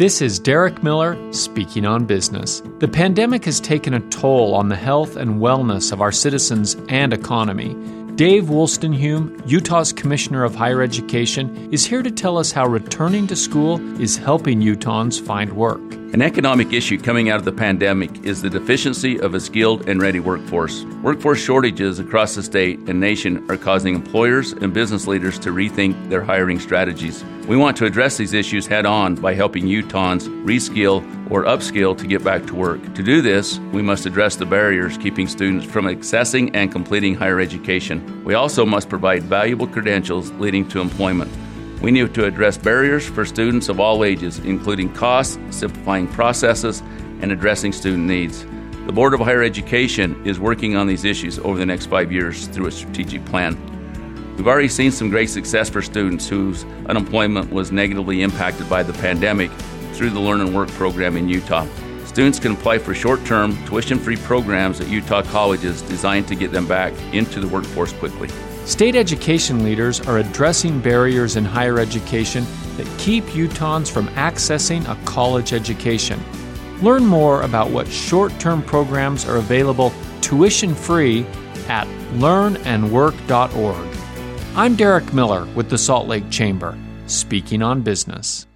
This is Derek Miller speaking on business. The pandemic has taken a toll on the health and wellness of our citizens and economy. Dave Woolstenhulme, Utah's Commissioner of Higher Education, is here to tell us how returning to school is helping Utahns find work. An economic issue coming out of the pandemic is the deficiency of a skilled and ready workforce. Workforce shortages across the state and nation are causing employers and business leaders to rethink their hiring strategies. We want to address these issues head on by helping Utahns reskill or upskill to get back to work. To do this, we must address the barriers keeping students from accessing and completing higher education. We also must provide valuable credentials leading to employment. We need to address barriers for students of all ages, including costs, simplifying processes, and addressing student needs. The Board of Higher Education is working on these issues over the next five years through a strategic plan. We've already seen some great success for students whose unemployment was negatively impacted by the pandemic through the Learn and Work program in Utah. Students can apply for short term, tuition free programs at Utah colleges designed to get them back into the workforce quickly. State education leaders are addressing barriers in higher education that keep Utahns from accessing a college education. Learn more about what short term programs are available tuition free at learnandwork.org. I'm Derek Miller with the Salt Lake Chamber, speaking on business.